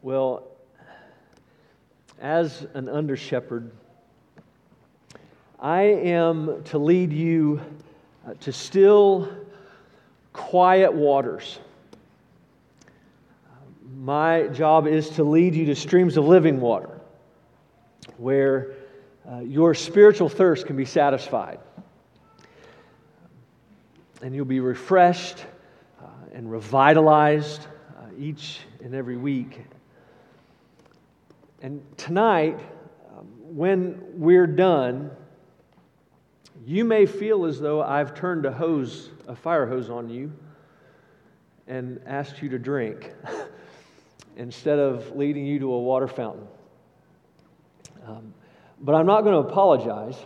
Well, as an under shepherd, I am to lead you uh, to still, quiet waters. My job is to lead you to streams of living water where uh, your spiritual thirst can be satisfied. And you'll be refreshed uh, and revitalized uh, each and every week and tonight, um, when we're done, you may feel as though I've turned a hose, a fire hose on you and asked you to drink instead of leading you to a water fountain. Um, but I'm not going to apologize.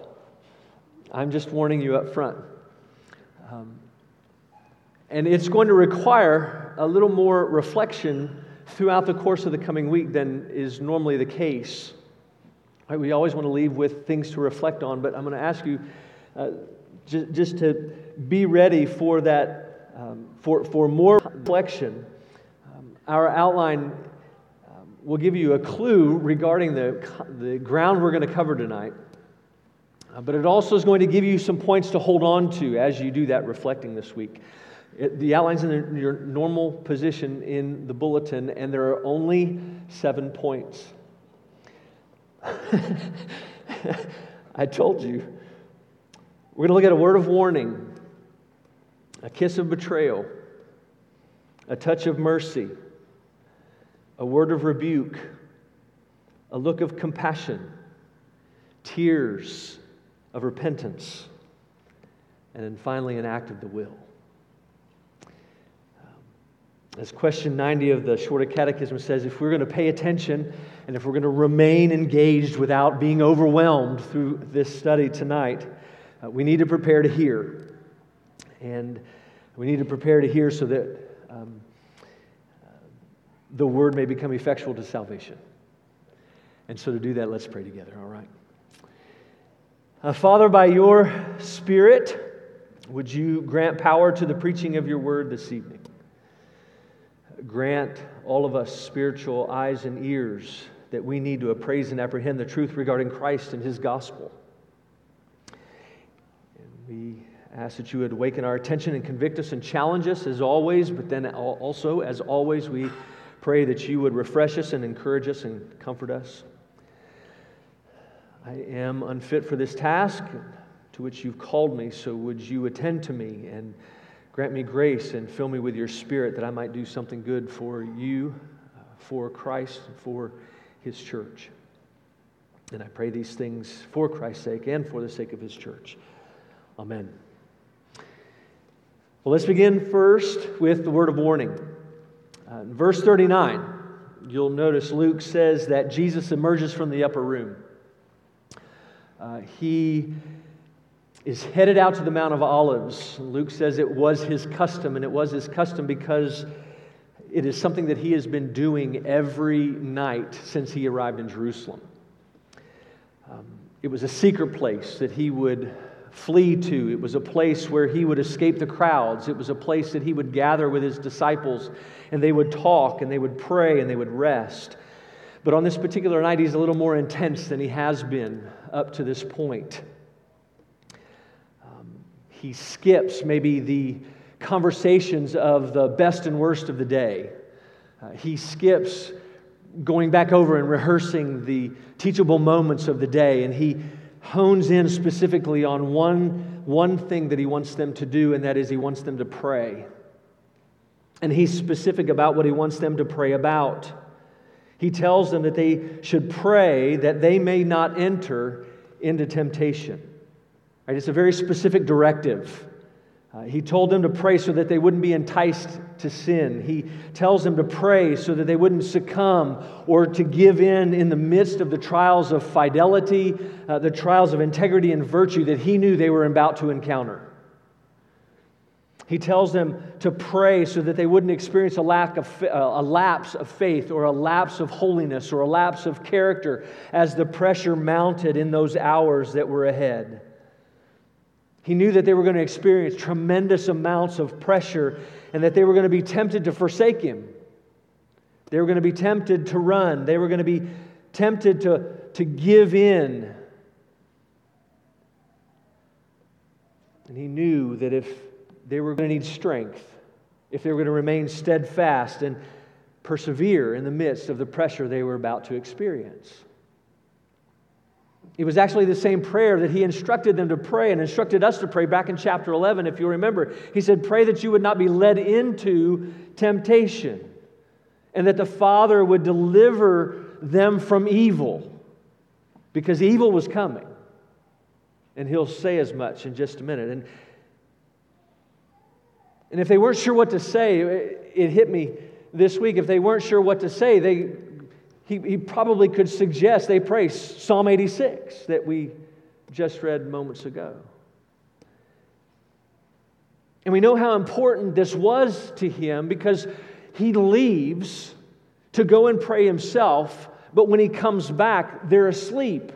I'm just warning you up front. Um, and it's going to require a little more reflection throughout the course of the coming week than is normally the case. Right, we always want to leave with things to reflect on, but I'm going to ask you uh, just, just to be ready for that, um, for, for more reflection. Um, our outline um, will give you a clue regarding the, the ground we're going to cover tonight. Uh, but it also is going to give you some points to hold on to as you do that reflecting this week. It, the outline's in your normal position in the bulletin, and there are only seven points. I told you. We're going to look at a word of warning, a kiss of betrayal, a touch of mercy, a word of rebuke, a look of compassion, tears of repentance, and then finally an act of the will. As question 90 of the Shorter Catechism says, if we're going to pay attention and if we're going to remain engaged without being overwhelmed through this study tonight, uh, we need to prepare to hear. And we need to prepare to hear so that um, the word may become effectual to salvation. And so to do that, let's pray together, all right? Uh, Father, by your Spirit, would you grant power to the preaching of your word this evening? Grant all of us spiritual eyes and ears that we need to appraise and apprehend the truth regarding Christ and his gospel. And we ask that you would awaken our attention and convict us and challenge us as always, but then also, as always, we pray that you would refresh us and encourage us and comfort us. I am unfit for this task to which you've called me, so would you attend to me and Grant me grace and fill me with your spirit that I might do something good for you, uh, for Christ, for his church. And I pray these things for Christ's sake and for the sake of his church. Amen. Well, let's begin first with the word of warning. Uh, verse 39, you'll notice Luke says that Jesus emerges from the upper room. Uh, he is headed out to the Mount of Olives. Luke says it was his custom, and it was his custom because it is something that he has been doing every night since he arrived in Jerusalem. Um, it was a secret place that he would flee to. It was a place where he would escape the crowds. It was a place that he would gather with his disciples and they would talk and they would pray and they would rest. But on this particular night, he's a little more intense than he has been up to this point he skips maybe the conversations of the best and worst of the day. Uh, he skips going back over and rehearsing the teachable moments of the day, and he hones in specifically on one, one thing that he wants them to do, and that is he wants them to pray. And he's specific about what he wants them to pray about. He tells them that they should pray that they may not enter into temptation. Right? It's a very specific directive. Uh, he told them to pray so that they wouldn't be enticed to sin. He tells them to pray so that they wouldn't succumb or to give in in the midst of the trials of fidelity, uh, the trials of integrity and virtue that he knew they were about to encounter. He tells them to pray so that they wouldn't experience a, lack of, uh, a lapse of faith or a lapse of holiness or a lapse of character as the pressure mounted in those hours that were ahead. He knew that they were going to experience tremendous amounts of pressure and that they were going to be tempted to forsake him. They were going to be tempted to run. They were going to be tempted to, to give in. And he knew that if they were going to need strength, if they were going to remain steadfast and persevere in the midst of the pressure they were about to experience. It was actually the same prayer that he instructed them to pray and instructed us to pray back in chapter 11, if you remember. He said, Pray that you would not be led into temptation and that the Father would deliver them from evil because evil was coming. And he'll say as much in just a minute. And, and if they weren't sure what to say, it, it hit me this week. If they weren't sure what to say, they he, he probably could suggest they pray Psalm 86 that we just read moments ago. And we know how important this was to him because he leaves to go and pray himself, but when he comes back, they're asleep.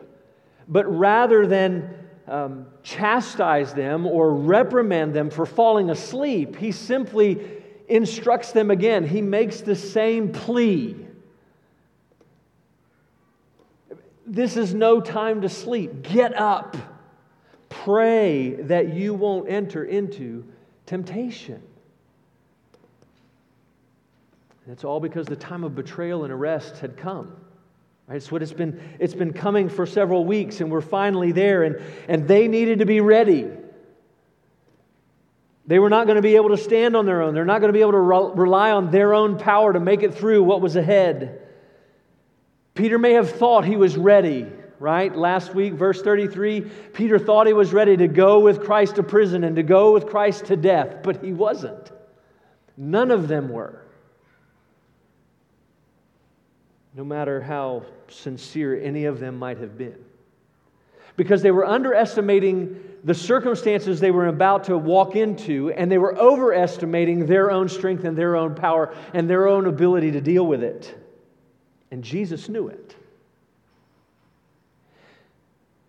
But rather than um, chastise them or reprimand them for falling asleep, he simply instructs them again. He makes the same plea This is no time to sleep. Get up. Pray that you won't enter into temptation. It's all because the time of betrayal and arrest had come. Right? It's what it's been, it's been coming for several weeks, and we're finally there, and, and they needed to be ready. They were not going to be able to stand on their own. They're not going to be able to re- rely on their own power to make it through what was ahead. Peter may have thought he was ready, right? Last week, verse 33, Peter thought he was ready to go with Christ to prison and to go with Christ to death, but he wasn't. None of them were. No matter how sincere any of them might have been. Because they were underestimating the circumstances they were about to walk into, and they were overestimating their own strength and their own power and their own ability to deal with it. And Jesus knew it.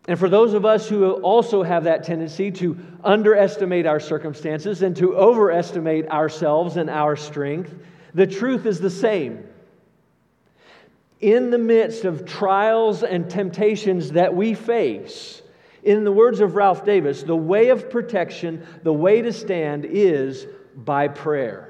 And for those of us who also have that tendency to underestimate our circumstances and to overestimate ourselves and our strength, the truth is the same. In the midst of trials and temptations that we face, in the words of Ralph Davis, the way of protection, the way to stand is by prayer.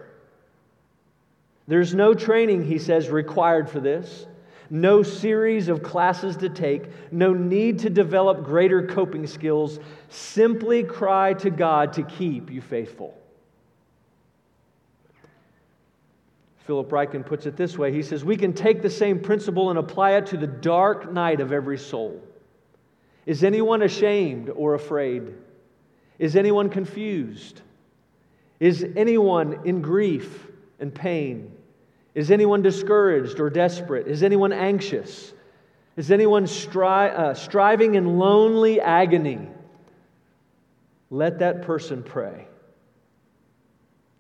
There's no training, he says, required for this, no series of classes to take, no need to develop greater coping skills. Simply cry to God to keep you faithful. Philip Ryken puts it this way He says, We can take the same principle and apply it to the dark night of every soul. Is anyone ashamed or afraid? Is anyone confused? Is anyone in grief and pain? Is anyone discouraged or desperate? Is anyone anxious? Is anyone stri- uh, striving in lonely agony? Let that person pray.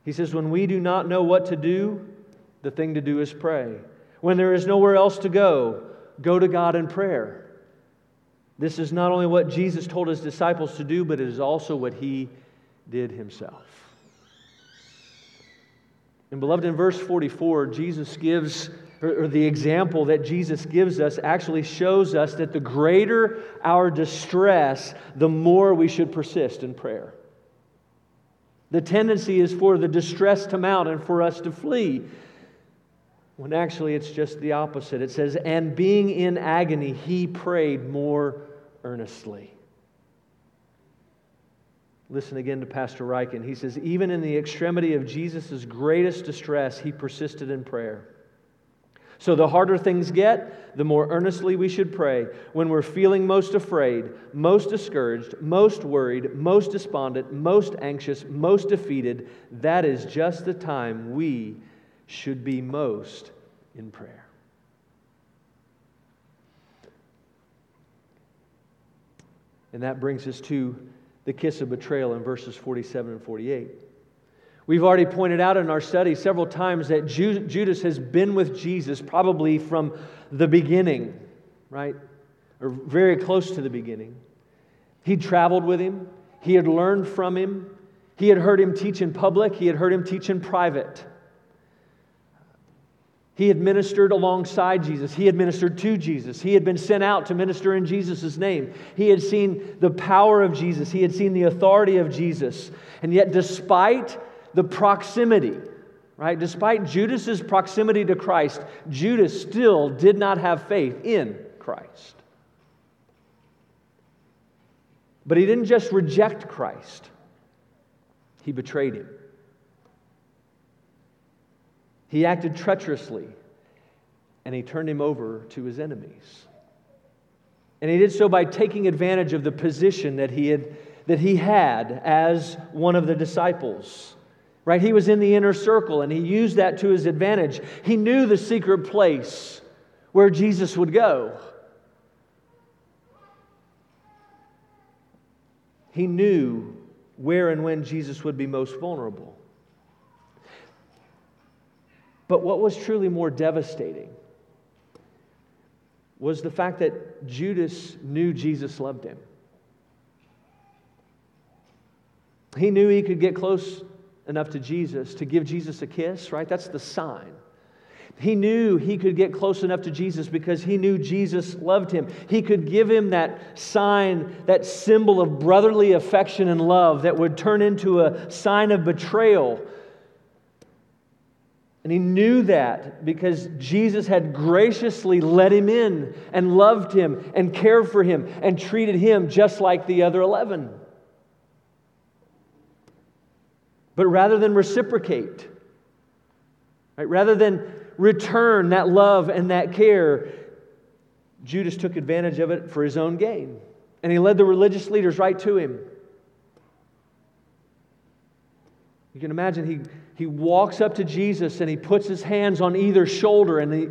He says, When we do not know what to do, the thing to do is pray. When there is nowhere else to go, go to God in prayer. This is not only what Jesus told his disciples to do, but it is also what he did himself. And, beloved, in verse 44, Jesus gives, or, the example that Jesus gives us actually shows us that the greater our distress, the more we should persist in prayer. The tendency is for the distress to mount and for us to flee, when actually it's just the opposite. It says, And being in agony, he prayed more earnestly. Listen again to Pastor Ryken. He says, even in the extremity of Jesus' greatest distress, he persisted in prayer. So, the harder things get, the more earnestly we should pray. When we're feeling most afraid, most discouraged, most worried, most despondent, most anxious, most defeated, that is just the time we should be most in prayer. And that brings us to the kiss of betrayal in verses 47 and 48. We've already pointed out in our study several times that Judas has been with Jesus probably from the beginning, right? Or very close to the beginning. He'd traveled with him, he had learned from him, he had heard him teach in public, he had heard him teach in private. He had ministered alongside Jesus. He had ministered to Jesus. He had been sent out to minister in Jesus' name. He had seen the power of Jesus. He had seen the authority of Jesus. And yet, despite the proximity, right, despite Judas's proximity to Christ, Judas still did not have faith in Christ. But he didn't just reject Christ, he betrayed him. He acted treacherously and he turned him over to his enemies. And he did so by taking advantage of the position that he had, that he had as one of the disciples. Right? He was in the inner circle and he used that to his advantage. He knew the secret place where Jesus would go. He knew where and when Jesus would be most vulnerable. But what was truly more devastating was the fact that Judas knew Jesus loved him. He knew he could get close enough to Jesus to give Jesus a kiss, right? That's the sign. He knew he could get close enough to Jesus because he knew Jesus loved him. He could give him that sign, that symbol of brotherly affection and love that would turn into a sign of betrayal and he knew that because Jesus had graciously let him in and loved him and cared for him and treated him just like the other 11. But rather than reciprocate, right, rather than return that love and that care, Judas took advantage of it for his own gain. And he led the religious leaders right to him. You can imagine he he walks up to Jesus and he puts his hands on either shoulder and he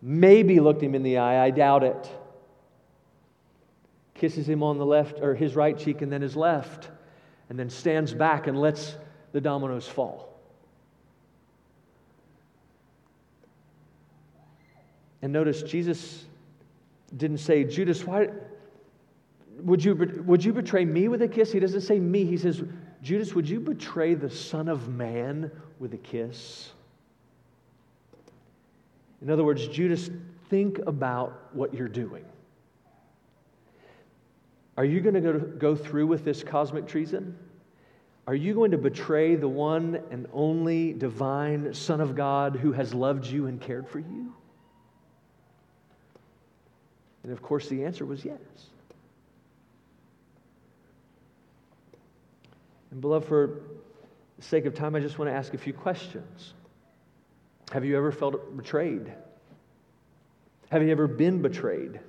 maybe looked him in the eye. I doubt it. Kisses him on the left or his right cheek and then his left, and then stands back and lets the dominoes fall. And notice Jesus didn't say, Judas, why would you, would you betray me with a kiss? He doesn't say me. He says, Judas, would you betray the Son of Man with a kiss? In other words, Judas, think about what you're doing. Are you going to go, go through with this cosmic treason? Are you going to betray the one and only divine Son of God who has loved you and cared for you? And of course, the answer was yes. And, beloved, for the sake of time, I just want to ask a few questions. Have you ever felt betrayed? Have you ever been betrayed?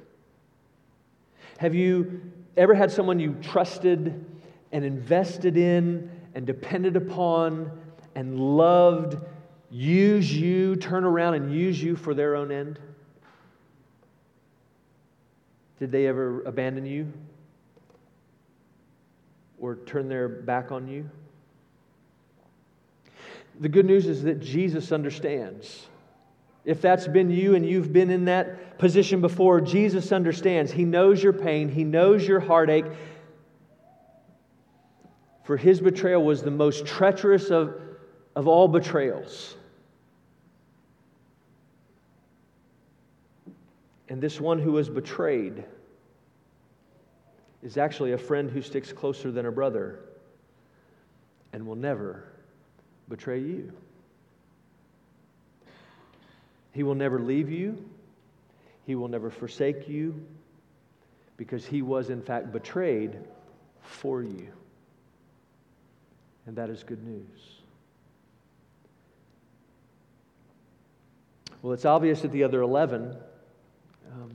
Have you ever had someone you trusted and invested in and depended upon and loved use you, turn around and use you for their own end? Did they ever abandon you? Or turn their back on you? The good news is that Jesus understands. If that's been you and you've been in that position before, Jesus understands. He knows your pain, He knows your heartache. For His betrayal was the most treacherous of, of all betrayals. And this one who was betrayed is actually a friend who sticks closer than a brother and will never betray you. He will never leave you, He will never forsake you, because He was, in fact, betrayed for you. And that is good news. Well, it's obvious that the other 11 um,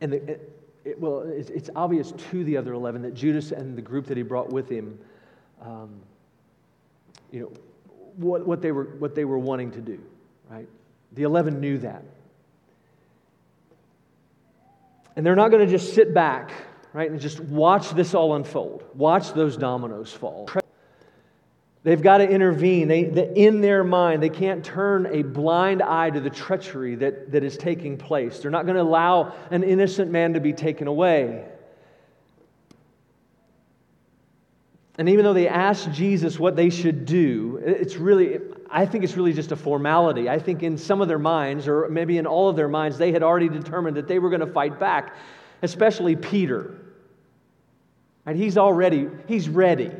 And the, it, it, well, it's, it's, obvious to the other 11 that Judas and the group that he brought with him, um, you know, what, what, they were, what they were wanting to do, right? The 11 knew that. And they're not going to just sit back, right, and just watch this all unfold, watch those dominoes fall. They've got to intervene. They, they, in their mind, they can't turn a blind eye to the treachery that, that is taking place. They're not going to allow an innocent man to be taken away. And even though they asked Jesus what they should do, it's really, I think it's really just a formality. I think in some of their minds, or maybe in all of their minds, they had already determined that they were going to fight back, especially Peter. And he's already, he's ready.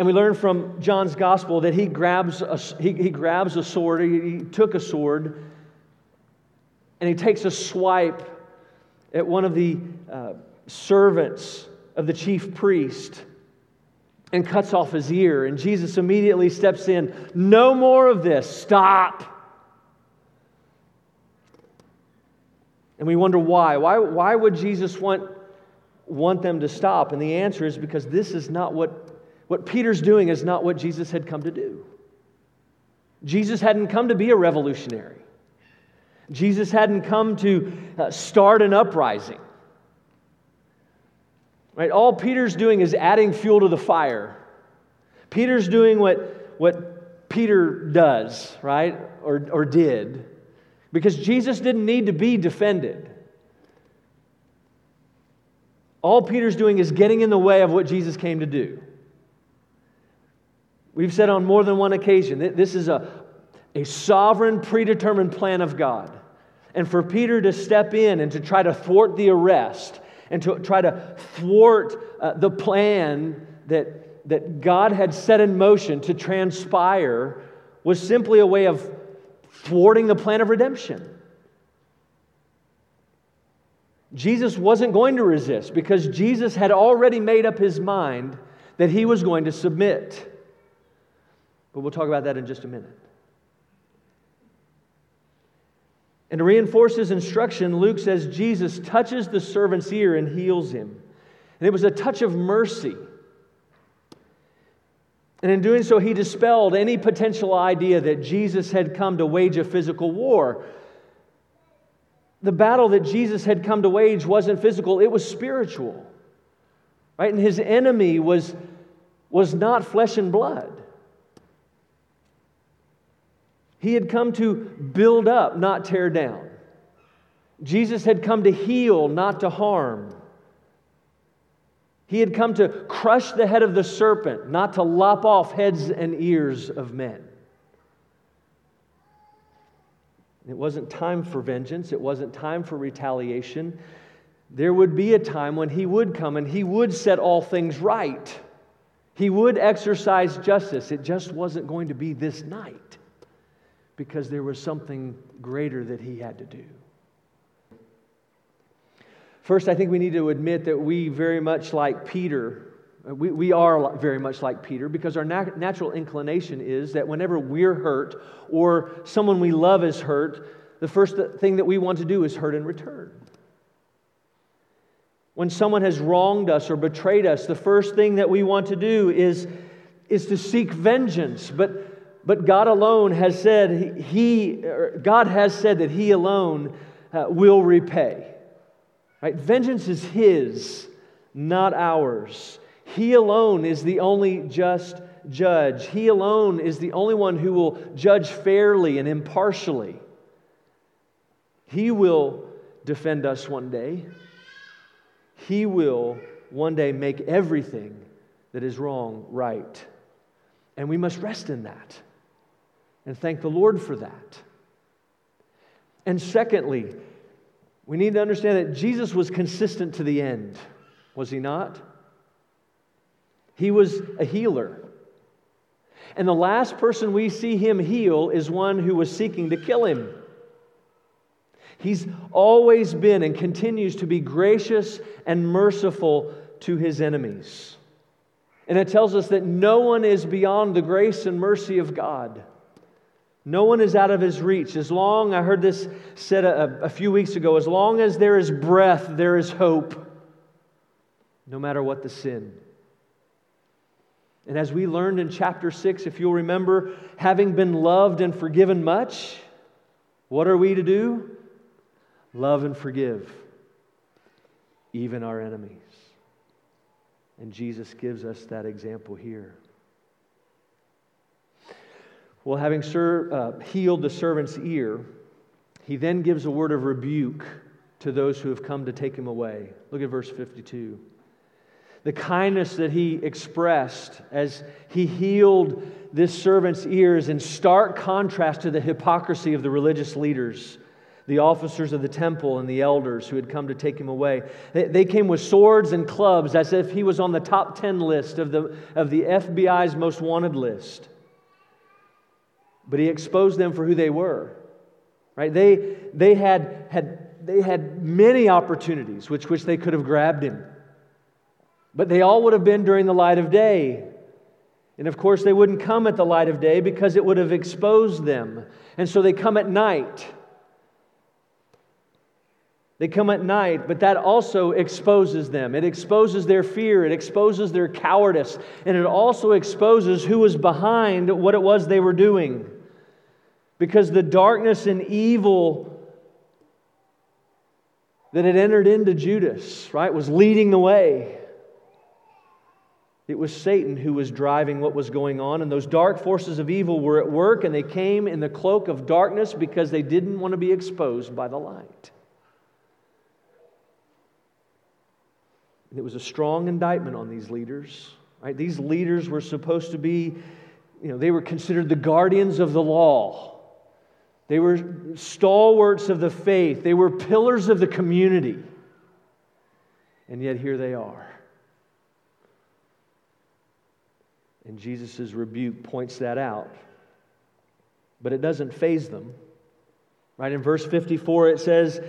And we learn from John's gospel that he grabs a, he, he grabs a sword, he, he took a sword, and he takes a swipe at one of the uh, servants of the chief priest and cuts off his ear. And Jesus immediately steps in. No more of this. Stop. And we wonder why. Why, why would Jesus want, want them to stop? And the answer is because this is not what, what Peter's doing is not what Jesus had come to do. Jesus hadn't come to be a revolutionary. Jesus hadn't come to uh, start an uprising. Right? All Peter's doing is adding fuel to the fire. Peter's doing what, what Peter does, right? Or, or did. Because Jesus didn't need to be defended. All Peter's doing is getting in the way of what Jesus came to do. We've said on more than one occasion that this is a, a sovereign, predetermined plan of God. And for Peter to step in and to try to thwart the arrest and to try to thwart uh, the plan that, that God had set in motion to transpire was simply a way of thwarting the plan of redemption. Jesus wasn't going to resist because Jesus had already made up his mind that he was going to submit. But we'll talk about that in just a minute. And to reinforce his instruction, Luke says Jesus touches the servant's ear and heals him. And it was a touch of mercy. And in doing so, he dispelled any potential idea that Jesus had come to wage a physical war. The battle that Jesus had come to wage wasn't physical, it was spiritual. Right? And his enemy was, was not flesh and blood. He had come to build up, not tear down. Jesus had come to heal, not to harm. He had come to crush the head of the serpent, not to lop off heads and ears of men. It wasn't time for vengeance, it wasn't time for retaliation. There would be a time when he would come and he would set all things right. He would exercise justice. It just wasn't going to be this night because there was something greater that he had to do. First, I think we need to admit that we very much like Peter, uh, we, we are very much like Peter because our nat- natural inclination is that whenever we're hurt or someone we love is hurt, the first thing that we want to do is hurt in return. When someone has wronged us or betrayed us, the first thing that we want to do is, is to seek vengeance. But but God alone has said, He, God has said that He alone uh, will repay. Right? Vengeance is His, not ours. He alone is the only just judge. He alone is the only one who will judge fairly and impartially. He will defend us one day. He will one day make everything that is wrong right. And we must rest in that and thank the Lord for that. And secondly, we need to understand that Jesus was consistent to the end, was he not? He was a healer. And the last person we see him heal is one who was seeking to kill him. He's always been and continues to be gracious and merciful to his enemies. And it tells us that no one is beyond the grace and mercy of God. No one is out of his reach. As long, I heard this said a, a, few weeks ago, as long as there is breath, there is hope, no matter what the sin. And as we learned in chapter 6, if you'll remember, having been loved and forgiven much, what are we to do? Love and forgive, even our enemies. And Jesus gives us that example here. Well, having ser- uh, healed the servant's ear, he then gives a word of rebuke to those who have come to take him away. Look at verse 52. the kindness that he expressed as he healed this servant's ears in stark contrast to the hypocrisy of the religious leaders, the officers of the temple, and the elders who had come to take him away. They, came with swords and clubs as if he was on the top 10 list of the, of the FBI's most wanted list. But he exposed them for who they were. Right? They, they, had, had, they had many opportunities which, which they could have grabbed him. But they all would have been during the light of day. And of course, they wouldn't come at the light of day because it would have exposed them. And so they come at night. They come at night, but that also exposes them. It exposes their fear, it exposes their cowardice, and it also exposes who was behind what it was they were doing. Because the darkness and evil that had entered into Judas, right, was leading the way. It was Satan who was driving what was going on, and those dark forces of evil were at work, and they came in the cloak of darkness because they didn't want to be exposed by the light. And it was a strong indictment on these leaders. Right? These leaders were supposed to be, you know, they were considered the guardians of the law. They were stalwarts of the faith. They were pillars of the community. And yet here they are. And Jesus' rebuke points that out. But it doesn't faze them. Right in verse 54, it says,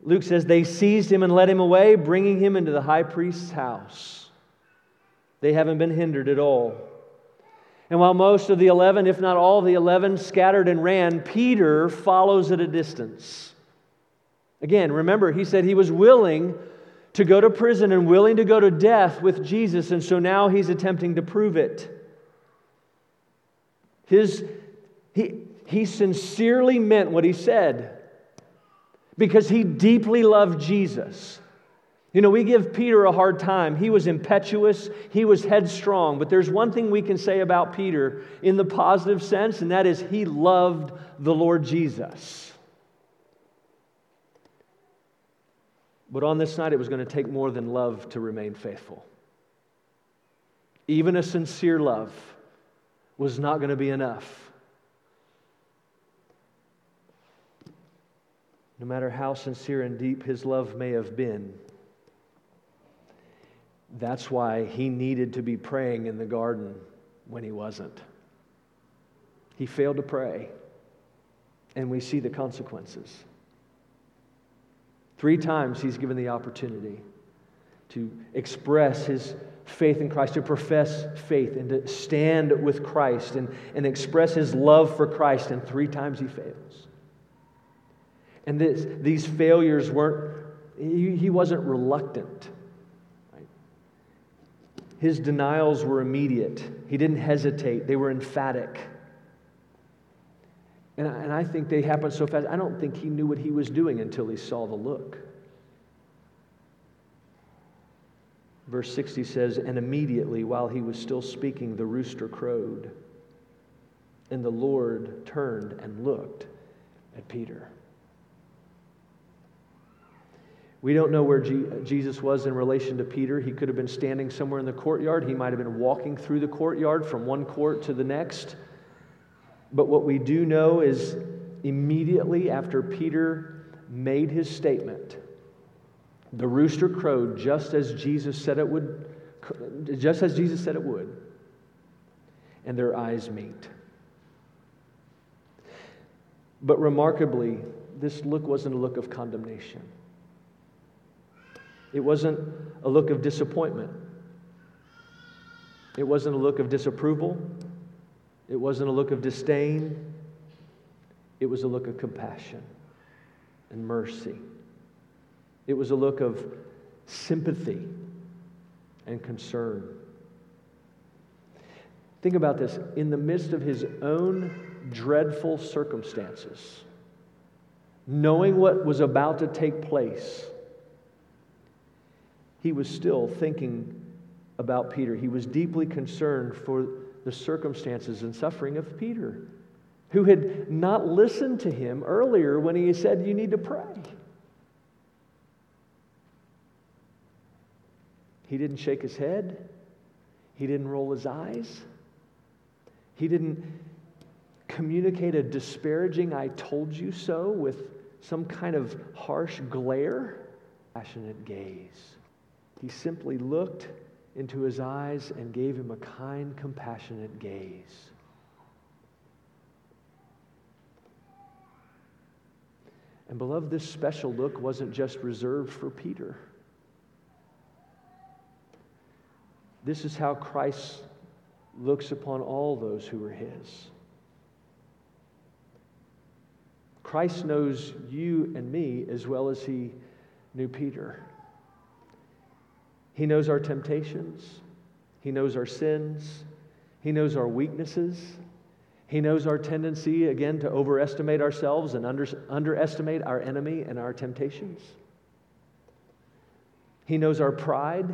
Luke says, they seized him and led him away, bringing him into the high priest's house. They haven't been hindered at all. And while most of the eleven, if not all the eleven, scattered and ran, Peter follows at a distance. Again, remember, he said he was willing to go to prison and willing to go to death with Jesus, and so now he's attempting to prove it. His, he, he sincerely meant what he said because he deeply loved Jesus. You know, we give Peter a hard time. He was impetuous, he was headstrong, but there's one thing we can say about Peter in the positive sense, and that is he loved the Lord Jesus. But on this night, it was going to take more than love to remain faithful. Even a sincere love was not going to be enough. No matter how sincere and deep his love may have been, that's why he needed to be praying in the garden when he wasn't. He failed to pray, and we see the consequences. Three times he's given the opportunity to express his faith in Christ, to profess faith, and to stand with Christ and, and express his love for Christ, and three times he fails. And this, these failures weren't, he, he wasn't reluctant. His denials were immediate, he didn't hesitate, they were emphatic. And I, and I think they happened so fast. I don't think he knew what he was doing until he saw the look. Verse 60 says, And immediately while he was still speaking, the rooster crowed. And the Lord turned and looked at Peter. We don't know where G- Jesus was in relation to Peter. He could have been standing somewhere in the courtyard. He might have been walking through the courtyard from one court to the next. But what we do know is immediately after Peter made his statement, the rooster crowed just as Jesus said it would, just as Jesus said it would, and their eyes meet. But remarkably, this look wasn't a look of condemnation. It wasn't a look of disappointment. It wasn't a look of disapproval. It wasn't a look of disdain, it was a look of compassion and mercy. It was a look of sympathy and concern. Think about this. In the midst of his own dreadful circumstances, knowing what was about to take place, he was still thinking about Peter. He was deeply concerned for the circumstances and suffering of Peter, who had not listened to him earlier when he said, You need to pray. He didn't shake his head. He didn't roll his eyes. He didn't communicate a disparaging, I told you so, with some kind of harsh glare, passionate gaze. He simply looked into his eyes and gave him a kind, compassionate gaze. And, beloved, this special look wasn't just reserved for Peter. This is how Christ looks upon all those who are his. Christ knows you and me as well as he knew Peter. He knows our temptations, he knows our sins, he knows our weaknesses. He knows our tendency, again, to overestimate ourselves and under, underestimate our enemy and our temptations. He knows our pride.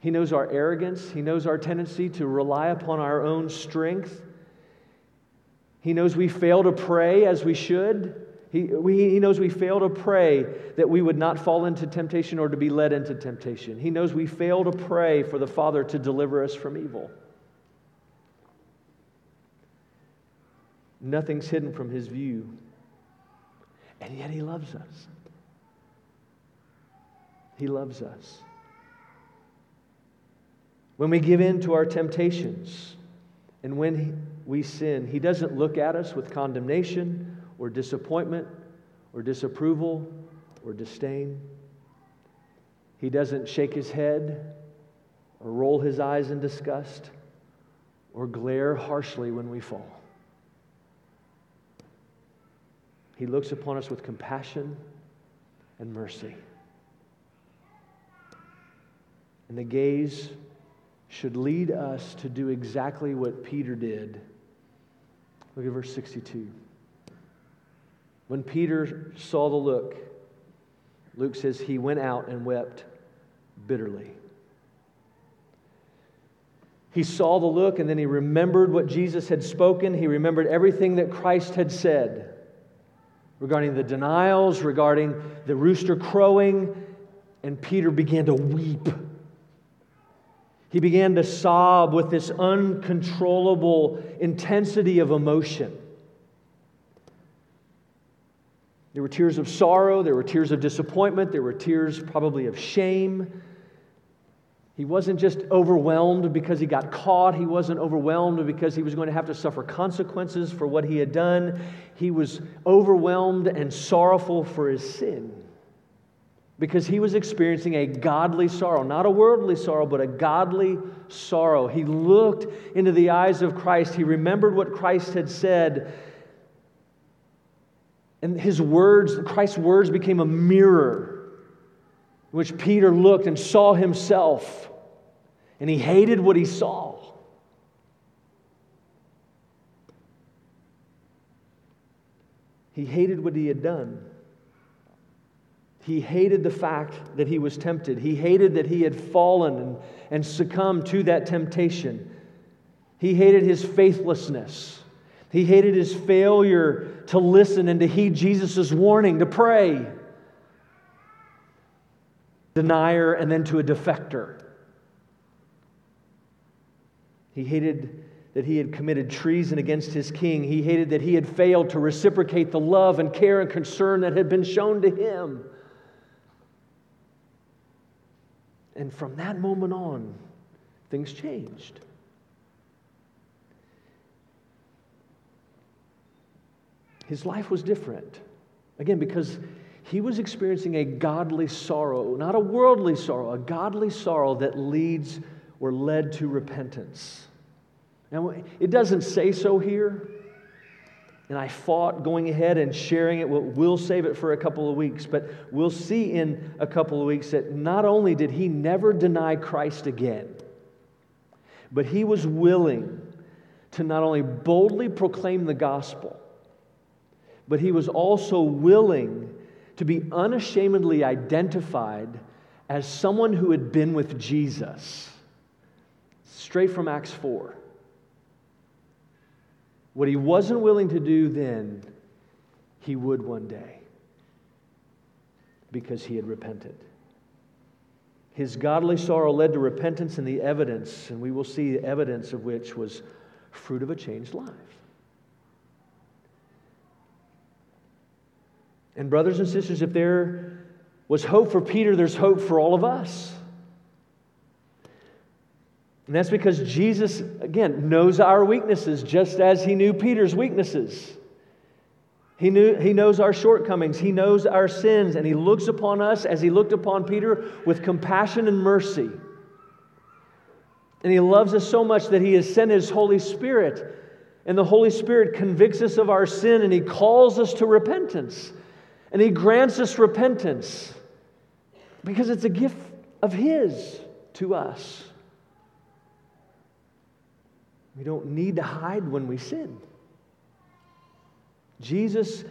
He knows our arrogance. He knows our tendency to rely upon our own strength. He knows we fail to pray as we should. He, we, he knows we fail to pray that we would not fall into temptation or to be led into temptation. He knows we fail to pray for the Father to deliver us from evil. Nothing's hidden from his view. And yet he loves us. He loves us. When we give in to our temptations and when we sin, He doesn't look at us with condemnation or disappointment or disapproval or disdain. He doesn't shake his head or roll his eyes in disgust or glare harshly when we fall. He looks upon us with compassion and mercy. And the gaze should lead us to do exactly what Peter did. Look at verse 62. When Peter saw the look, Luke says he went out and wept bitterly. He saw the look and then he remembered what Jesus had spoken. He remembered everything that Christ had said regarding the denials, regarding the rooster crowing, and Peter began to weep. He began to sob with this uncontrollable intensity of emotion. There were tears of sorrow, there were tears of disappointment, there were tears probably of shame. He wasn't just overwhelmed because he got caught. He wasn't overwhelmed because he was going to have to suffer consequences for what he had done. He was overwhelmed and sorrowful for his sin because he was experiencing a godly sorrow, not a worldly sorrow, but a godly sorrow. He looked into the eyes of Christ. He remembered what Christ had said. And his words, Christ's words became a mirror in which Peter looked and saw himself. And he hated what he saw. He hated what he had done. He hated the fact that he was tempted. He hated that he had fallen and, and succumbed to that temptation. He hated his faithlessness. He hated his failure to listen and to heed Jesus' warning to pray. Denier and then to a defector. He hated that he had committed treason against his king. He hated that he had failed to reciprocate the love and care and concern that had been shown to him. And from that moment on, things changed. His life was different. Again, because he was experiencing a godly sorrow, not a worldly sorrow, a godly sorrow that leads or led to repentance. Now, it doesn't say so here, and I fought going ahead and sharing it. We'll, save it for a couple of weeks, but we'll see in a couple of weeks that not only did he never deny Christ again, but he was willing to not only boldly proclaim the gospel, but he was also willing to be unashamedly identified as someone who had been with Jesus. Straight from Acts 4. What he wasn't willing to do then, he would one day because he had repented. His godly sorrow led to repentance and the evidence, and we will see the evidence of which was fruit of a changed life. And, brothers and sisters, if there was hope for Peter, there's hope for all of us. And that's because Jesus, again, knows our weaknesses just as he knew Peter's weaknesses. He, knew, he knows our shortcomings, he knows our sins, and he looks upon us as he looked upon Peter with compassion and mercy. And he loves us so much that he has sent his Holy Spirit. And the Holy Spirit convicts us of our sin and he calls us to repentance. And he grants us repentance because it's a gift of his to us. We don't need to hide when we sin. Jesus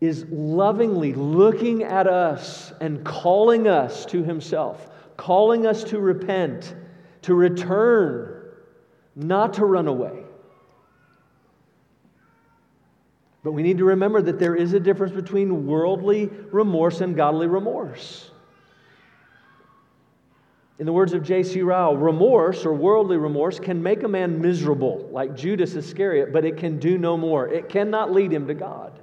is lovingly looking at us and calling us to himself, calling us to repent, to return, not to run away. But we need to remember that there is a difference between worldly remorse and godly remorse. In the words of J.C. Ryle, remorse or worldly remorse can make a man miserable, like Judas Iscariot, but it can do no more. It cannot lead him to God.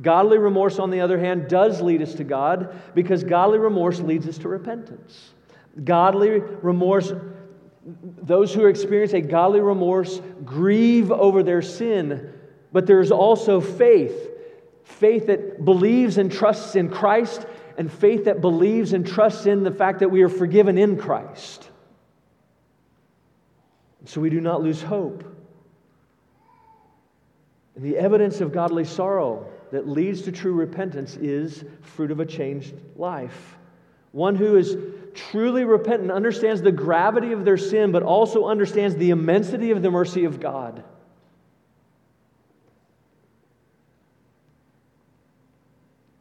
Godly remorse, on the other hand, does lead us to God because godly remorse leads us to repentance. Godly remorse, those who experience a godly remorse grieve over their sin, but there's also faith faith that believes and trusts in Christ and faith that believes and trusts in the fact that we are forgiven in Christ. So we do not lose hope. And the evidence of godly sorrow that leads to true repentance is fruit of a changed life. One who is truly repentant understands the gravity of their sin, but also understands the immensity of the mercy of God.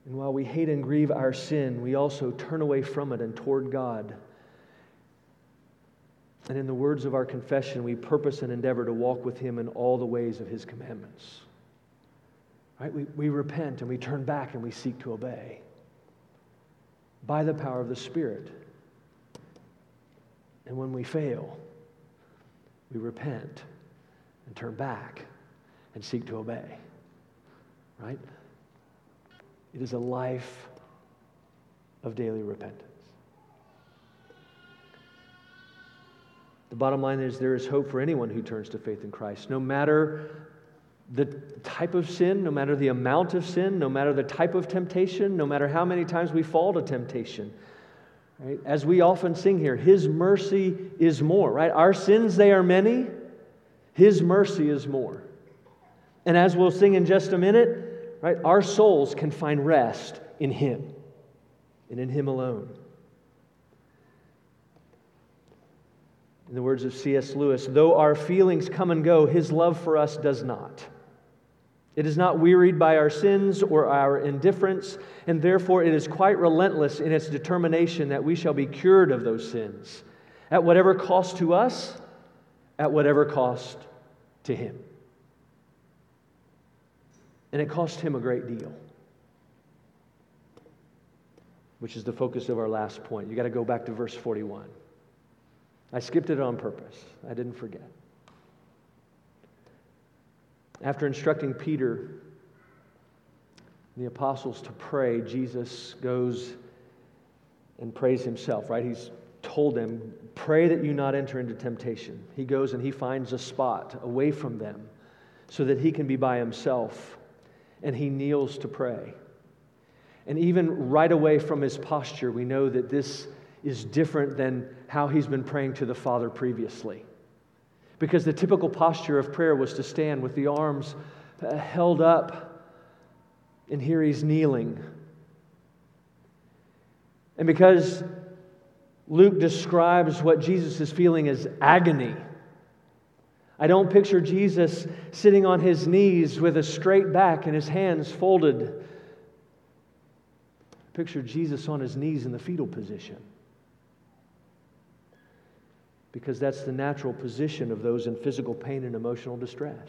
And while we hate and grieve our sin, we also turn away from it and toward God. And in the words of our confession, we purpose and endeavor to walk with Him in all the ways of His commandments. Right? We, we repent and we turn back and we seek to obey by the power of the Spirit. And when we fail, we repent and turn back and seek to obey. Right? It is a life of daily repentance. The bottom line is there is hope for anyone who turns to faith in Christ, no matter the type of sin, no matter the amount of sin, no matter the type of temptation, no matter how many times we fall to temptation. Right? As we often sing here, His mercy is more, right? Our sins, they are many, His mercy is more. And as we'll sing in just a minute, right? Our souls can find rest in Him and in Him alone. In the words of C.S. Lewis, though our feelings come and go, His love for us does not. It is not wearied by our sins or our indifference, and therefore it is quite relentless in its determination that we shall be cured of those sins, at whatever cost to us, at whatever cost to Him. And it cost him a great deal, which is the focus of our last point. You got to go back to verse 41. I skipped it on purpose, I didn't forget. After instructing Peter, the apostles to pray, Jesus goes and prays himself, right? He's told them, Pray that you not enter into temptation. He goes and he finds a spot away from them so that he can be by himself and he kneels to pray. And even right away from his posture, we know that this is different than how he's been praying to the Father previously. Because the typical posture of prayer was to stand with the arms uh, held up, and here he's kneeling. And because Luke describes what Jesus is feeling as agony, I don't picture Jesus sitting on his knees with a straight back and his hands folded. Picture Jesus on his knees in the fetal position. Because that's the natural position of those in physical pain and emotional distress.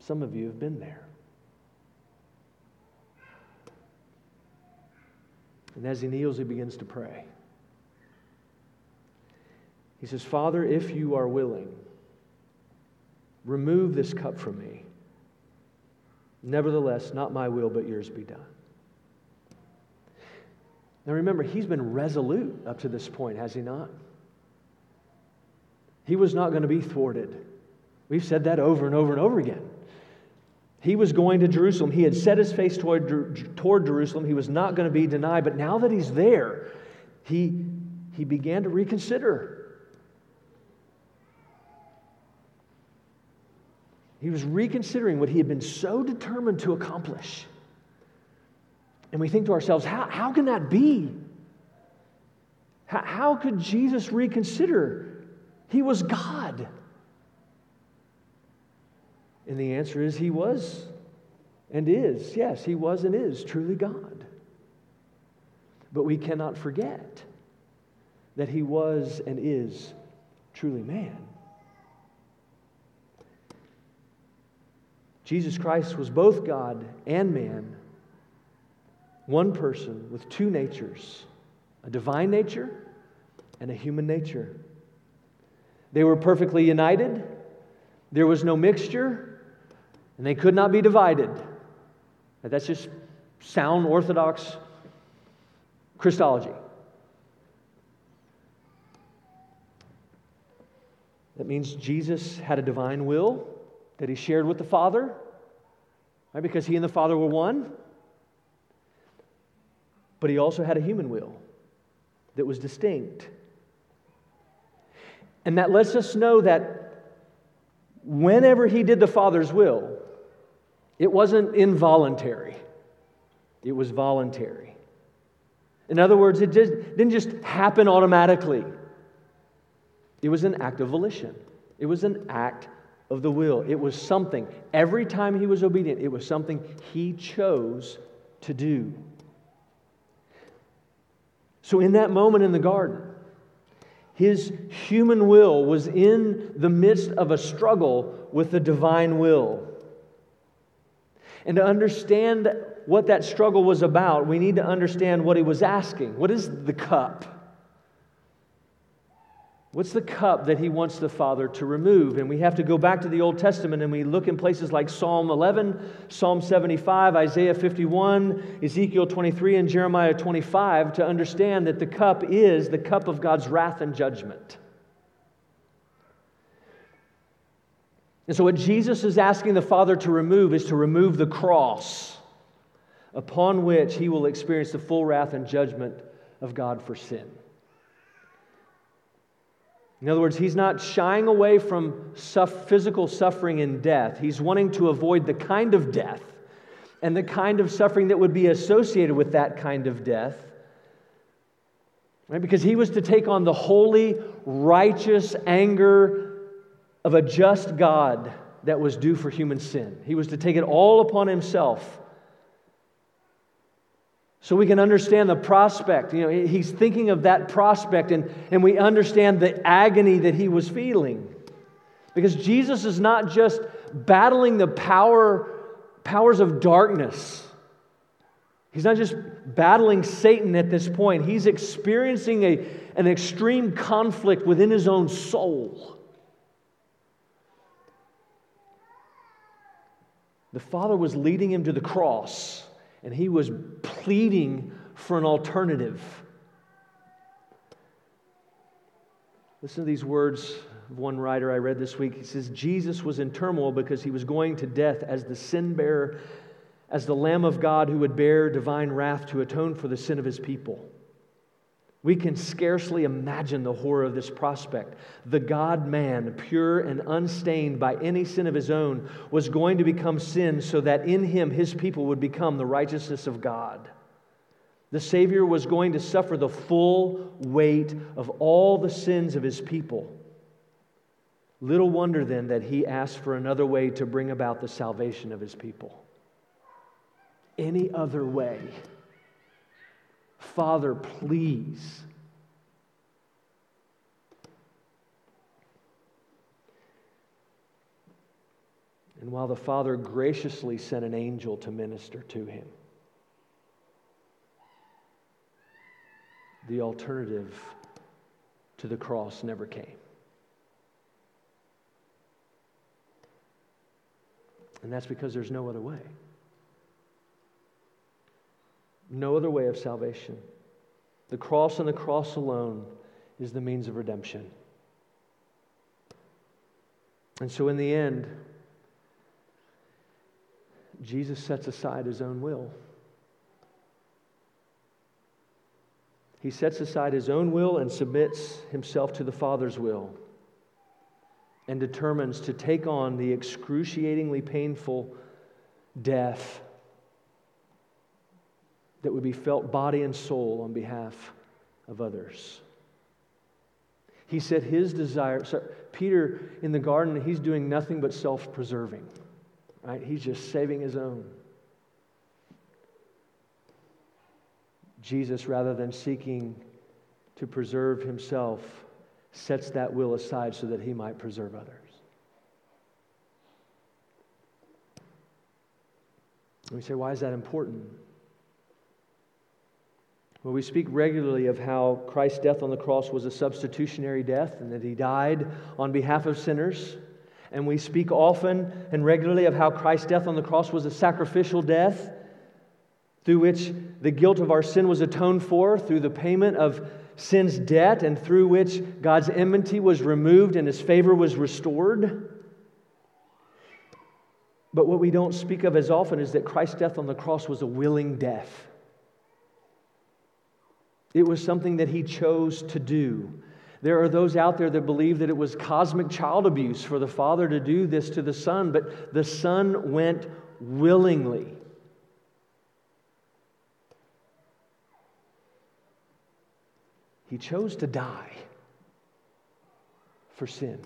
Some of you have been there. And as he kneels, he begins to pray. He says, Father, if you are willing, remove this cup from me. Nevertheless, not my will, but yours be done. Now remember, he's been resolute up to this point, has he not? He was not going to be thwarted. We've said that over and over and over again. He was going to Jerusalem. He had set his face toward, toward Jerusalem. He was not going to be denied. But now that he's there, he, he began to reconsider. He was reconsidering what he had been so determined to accomplish. And we think to ourselves, how, how can that be? How, how could Jesus reconsider? He was God. And the answer is He was and is. Yes, He was and is truly God. But we cannot forget that He was and is truly man. Jesus Christ was both God and man one person with two natures a divine nature and a human nature. They were perfectly united, there was no mixture, and they could not be divided. That's just sound Orthodox Christology. That means Jesus had a divine will that he shared with the Father, right? Because he and the Father were one but he also had a human will that was distinct. And that lets us know that whenever he did the Father's will, it wasn't involuntary, it was voluntary. In other words, it just, didn't just happen automatically, it was an act of volition, it was an act of the will. It was something. Every time he was obedient, it was something he chose to do. So, in that moment in the garden, his human will was in the midst of a struggle with the divine will. And to understand what that struggle was about, we need to understand what he was asking. What is the cup? What's the cup that he wants the Father to remove? And we have to go back to the Old Testament and we look in places like Psalm 11, Psalm 75, Isaiah 51, Ezekiel 23, and Jeremiah 25 to understand that the cup is the cup of God's wrath and judgment. And so, what Jesus is asking the Father to remove is to remove the cross upon which he will experience the full wrath and judgment of God for sin. In other words, he's not shying away from physical suffering and death. He's wanting to avoid the kind of death and the kind of suffering that would be associated with that kind of death. Right? Because he was to take on the holy, righteous anger of a just God that was due for human sin. He was to take it all upon himself so we can understand the prospect. You know, he's thinking of that prospect, and, and we understand the agony that he was feeling. Because Jesus is not just battling the power, powers of darkness. He's not just battling Satan at this point. He's experiencing a, an extreme conflict within his own soul. The Father was leading him to the cross and he was pleading for an alternative. Listen to these words of one writer I read this week. He says, Jesus was in turmoil because he was going to death as the sin bearer, as the Lamb of God who would bear divine wrath to atone for the sin of his people. We can scarcely imagine the horror of this prospect. The God man, pure and unstained by any sin of his own, was going to become sin so that in him his people would become the righteousness of God. The Savior was going to suffer the full weight of all the sins of his people. Little wonder then that he asked for another way to bring about the salvation of his people. Any other way Father, please. And while the Father graciously sent an angel to minister to him, the alternative to the cross never came. And that's because there's no other way. No other way of salvation. The cross and the cross alone is the means of redemption. And so, in the end, Jesus sets aside his own will. He sets aside his own will and submits himself to the Father's will and determines to take on the excruciatingly painful death that would be felt body and soul on behalf of others. He said his desire, so Peter in the garden, he's doing nothing but self preserving, right? He's just saving his own. Jesus, rather than seeking to preserve himself, sets that will aside so that he might preserve others. And we say, why is that important? Well, we speak regularly of how Christ's death on the cross was a substitutionary death and that he died on behalf of sinners. And we speak often and regularly of how Christ's death on the cross was a sacrificial death through which the guilt of our sin was atoned for, through the payment of sin's debt, and through which God's enmity was removed and his favor was restored. But what we don't speak of as often is that Christ's death on the cross was a willing death. It was something that he chose to do. There are those out there that believe that it was cosmic child abuse for the Father to do this to the Son, but the Son went willingly. He chose to die for sin.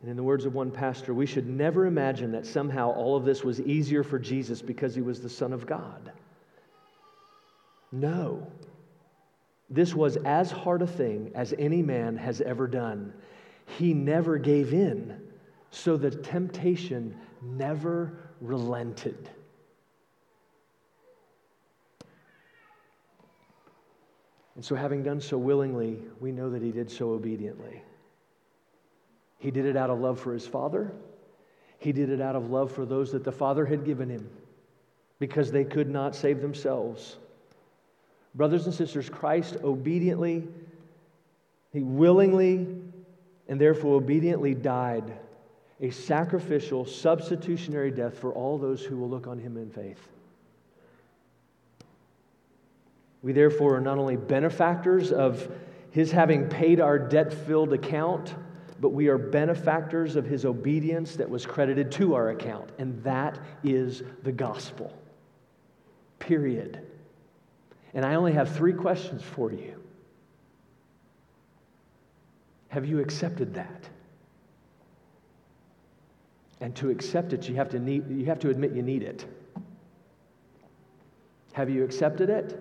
And in the words of one pastor, we should never imagine that somehow all of this was easier for Jesus because he was the Son of God. No. This was as hard a thing as any man has ever done. He never gave in, so the temptation never relented. And so, having done so willingly, we know that he did so obediently. He did it out of love for his Father, he did it out of love for those that the Father had given him because they could not save themselves. Brothers and sisters, Christ obediently, he willingly, and therefore obediently died a sacrificial, substitutionary death for all those who will look on him in faith. We therefore are not only benefactors of his having paid our debt filled account, but we are benefactors of his obedience that was credited to our account. And that is the gospel. Period. And I only have three questions for you. Have you accepted that? And to accept it, you have to, need, you have to admit you need it. Have you accepted it?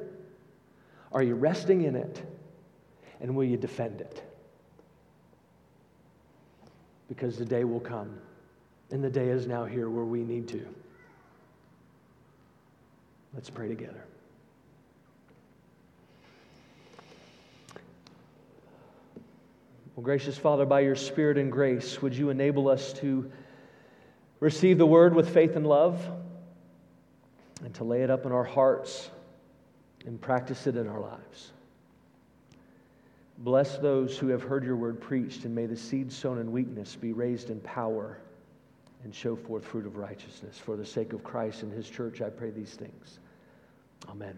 Are you resting in it? And will you defend it? Because the day will come, and the day is now here where we need to. Let's pray together. Well, gracious Father, by your Spirit and grace, would you enable us to receive the word with faith and love and to lay it up in our hearts? and practice it in our lives. Bless those who have heard your word preached, and may the seed sown in weakness be raised in power and show forth fruit of righteousness. For the sake of Christ and his church, I pray these things. Amen.